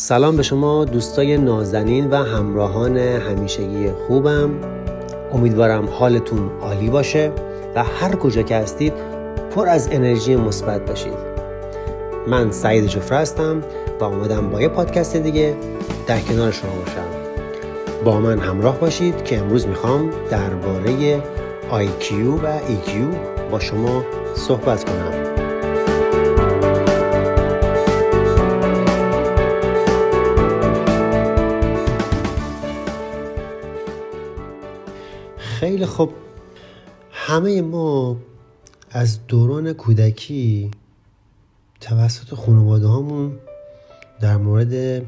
سلام به شما دوستای نازنین و همراهان همیشگی خوبم. امیدوارم حالتون عالی باشه و هر کجا که هستید پر از انرژی مثبت باشید. من سعید جفره هستم و اومدم با یه پادکست دیگه در کنار شما باشم. با من همراه باشید که امروز می‌خوام درباره IQ و EQ با شما صحبت کنم. خیلی خوب همه ما از دوران کودکی توسط خانواده هامون در مورد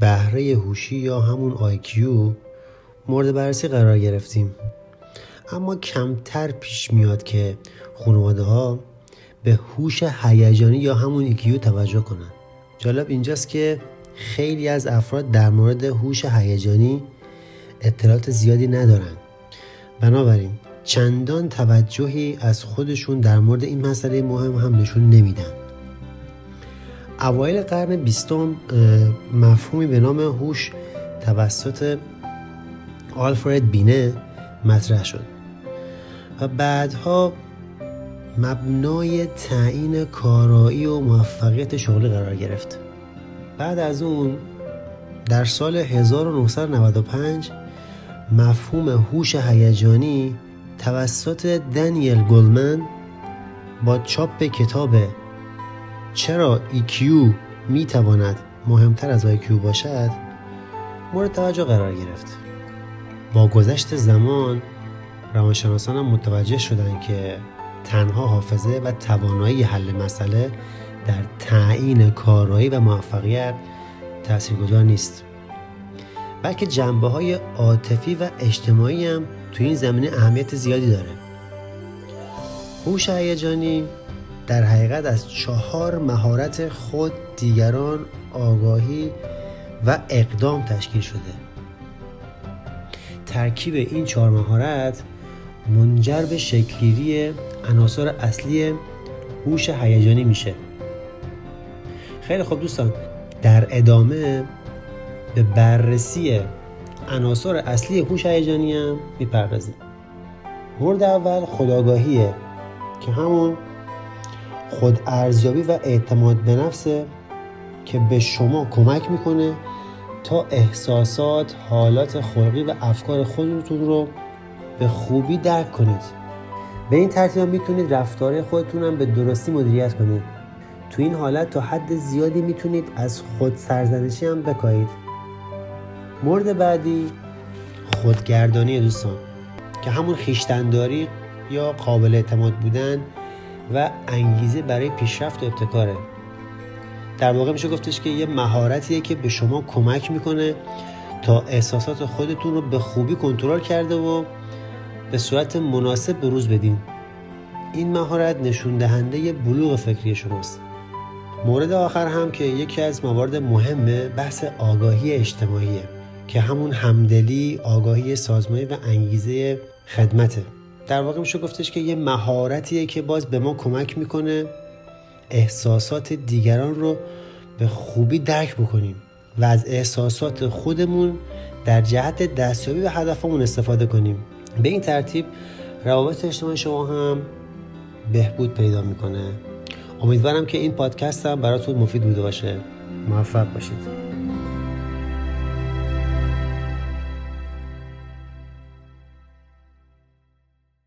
بهره هوشی یا همون IQ مورد بررسی قرار گرفتیم. اما کمتر پیش میاد که خانواده ها به هوش هیجانی یا همون EQ توجه کنند جالب اینجاست که خیلی از افراد در مورد هوش هیجانی اطلاعات زیادی ندارند بنابراین چندان توجهی از خودشون در مورد این مسئله مهم هم نشون نمیدن. اوایل قرن بیستم مفهومی به نام هوش توسط آلفرد بینه مطرح شد و بعدها مبنای تعیین کارایی و موفقیت شغلی قرار گرفت. بعد از اون در سال 1995 مفهوم هوش هیجانی توسط دنیل گلمن با چاپ کتاب چرا EQ می تواند مهمتر از IQ باشد مورد توجه قرار گرفت. با گذشت زمان روانشناسان هم متوجه شدند که تنها حافظه و توانایی حل مسئله در تعیین کارایی و موفقیت تاثیرگذار نیست. بلکه جنبه های عاطفی و اجتماعی هم تو این زمینه اهمیت زیادی داره. هوش هیجانی در حقیقت از چهار مهارت خود دیگران آگاهی و اقدام تشکیل شده. ترکیب این چهار مهارت منجر به شکلگیری عناصر اصلی هوش هیجانی میشه. خیلی خوب دوستان در ادامه به بررسی عناصر اصلی هوش هیجانی هم می‌پردازیم. مورد اول خداگاهیه که همون خود ارزیابی و اعتماد به نفسه که به شما کمک می‌کنه تا احساسات، حالات خلقی و افکار خودتون رو به خوبی درک کنید. به این ترتیب می‌تونید رفتار خودتون هم به درستی مدیریت کنید. تو این حالت تا حد زیادی می‌تونید از خود سرزنشی هم بکاهید. مورد بعدی خودگردانی دوستان که همون خیشتنداری یا قابل اعتماد بودن و انگیزه برای پیشرفت و ابتکاره. در واقع میشه گفتش که یه مهارتیه که به شما کمک می‌کنه تا احساسات خودتون رو به خوبی کنترل کرده و به صورت مناسب بروز بدین. این مهارت نشون دهنده بلوغ فکری شماست. مورد آخر هم که یکی از موارد مهمه بحث آگاهی اجتماعیه. که همون همدلی آگاهی سازمانی و انگیزه خدمته. در واقع میشه گفتش که یه مهارتیه که باز به ما کمک می‌کنه احساسات دیگران رو به خوبی درک بکنیم و از احساسات خودمون در جهت دستیابی به هدفمون استفاده کنیم. به این ترتیب روابط اجتماعی شما هم بهبود پیدا می‌کنه. امیدوارم که این پادکست هم براتون مفید بوده باشه. موفق باشید.